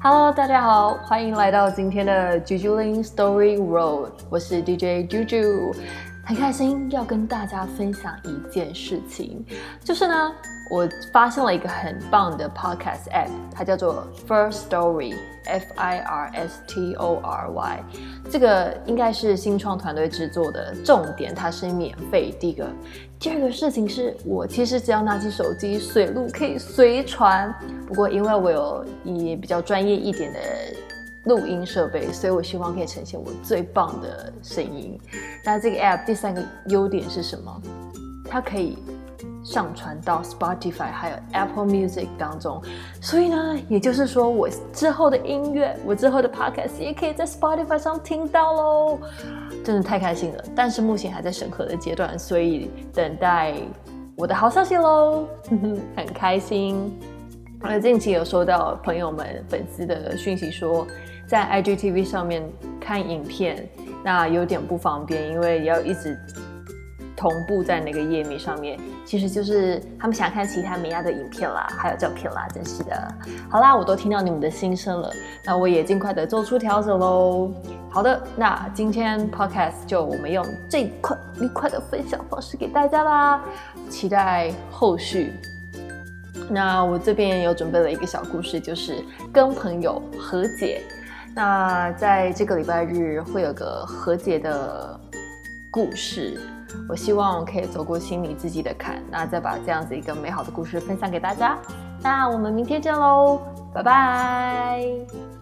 Hello，大家好，欢迎来到今天的 Jujulin Story World，我是 DJ Juju，很开心要跟大家分享一件事情，就是呢。我发现了一个很棒的 podcast app，它叫做 First Story，F I R S T O R Y。这个应该是新创团队制作的，重点它是免费。第一个，第二个事情是我其实只要拿起手机，水路可以随传。不过因为我有以比较专业一点的录音设备，所以我希望可以呈现我最棒的声音。那这个 app 第三个优点是什么？它可以。上传到 Spotify 还有 Apple Music 当中，所以呢，也就是说，我之后的音乐，我之后的 Podcast 也可以在 Spotify 上听到喽，真的太开心了。但是目前还在审核的阶段，所以等待我的好消息喽，很开心。而近期有收到朋友们粉丝的讯息说，在 IGTV 上面看影片，那有点不方便，因为要一直。同步在那个页面上面，其实就是他们想看其他美亚的影片啦，还有照片啦，真是的。好啦，我都听到你们的心声了，那我也尽快的做出调整喽。好的，那今天 podcast 就我们用这快愉快的分享方式给大家啦，期待后续。那我这边有准备了一个小故事，就是跟朋友和解。那在这个礼拜日会有个和解的故事。我希望我可以走过心里自己的坎，那再把这样子一个美好的故事分享给大家。那我们明天见喽，拜拜。